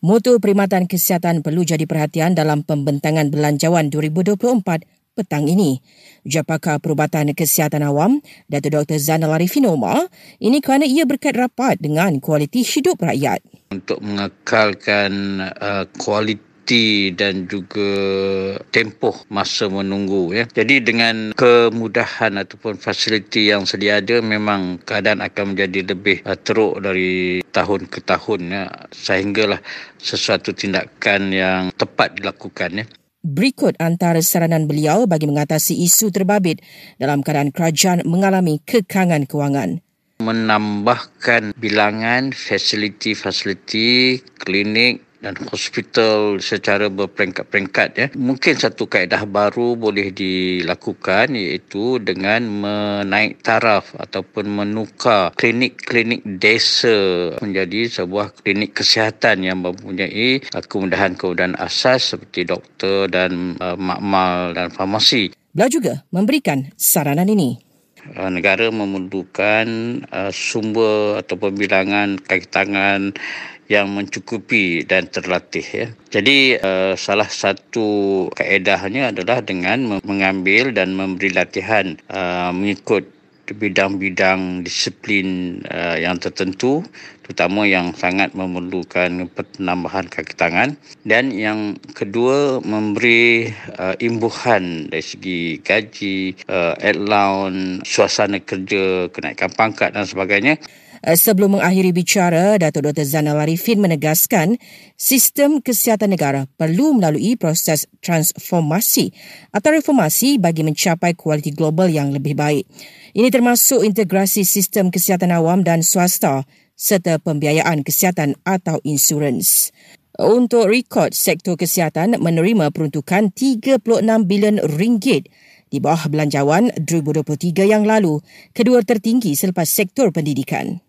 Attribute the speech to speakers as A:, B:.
A: Mutu perkhidmatan kesihatan perlu jadi perhatian dalam pembentangan belanjawan 2024 petang ini. Japaka Perubatan Kesihatan Awam, Datuk Dr. Zainal Arifin Omar, ini kerana ia berkait rapat dengan kualiti hidup rakyat.
B: Untuk mengekalkan uh, kualiti kuantiti dan juga tempoh masa menunggu ya. Jadi dengan kemudahan ataupun fasiliti yang sedia ada memang keadaan akan menjadi lebih uh, teruk dari tahun ke tahun ya sehinggalah sesuatu tindakan yang tepat dilakukan ya.
A: Berikut antara saranan beliau bagi mengatasi isu terbabit dalam keadaan kerajaan mengalami kekangan kewangan
B: menambahkan bilangan fasiliti-fasiliti klinik dan hospital secara berperingkat-peringkat ya. Mungkin satu kaedah baru boleh dilakukan iaitu dengan menaik taraf ataupun menukar klinik-klinik desa menjadi sebuah klinik kesihatan yang mempunyai kemudahan-kemudahan asas seperti doktor dan uh, makmal dan farmasi.
A: Beliau juga memberikan saranan ini
B: uh, negara memerlukan uh, sumber atau bilangan kaki tangan yang mencukupi dan terlatih ya. Jadi uh, salah satu kaedahnya adalah dengan mengambil dan memberi latihan mengikut bidang-bidang disiplin uh, yang tertentu terutama yang sangat memerlukan penambahan kaki tangan dan yang kedua memberi uh, imbuhan dari segi gaji, uh, allowance, suasana kerja, kenaikan pangkat dan sebagainya
A: Eh, sebelum mengakhiri bicara, Datuk Dr. Zanal Arifin menegaskan sistem kesihatan negara perlu melalui proses transformasi atau reformasi bagi mencapai kualiti global yang lebih baik. Ini termasuk integrasi sistem kesihatan awam dan swasta serta pembiayaan kesihatan atau insurans. Untuk rekod, sektor kesihatan menerima peruntukan 36 bilion ringgit di bawah belanjawan 2023 yang lalu, kedua tertinggi selepas sektor pendidikan.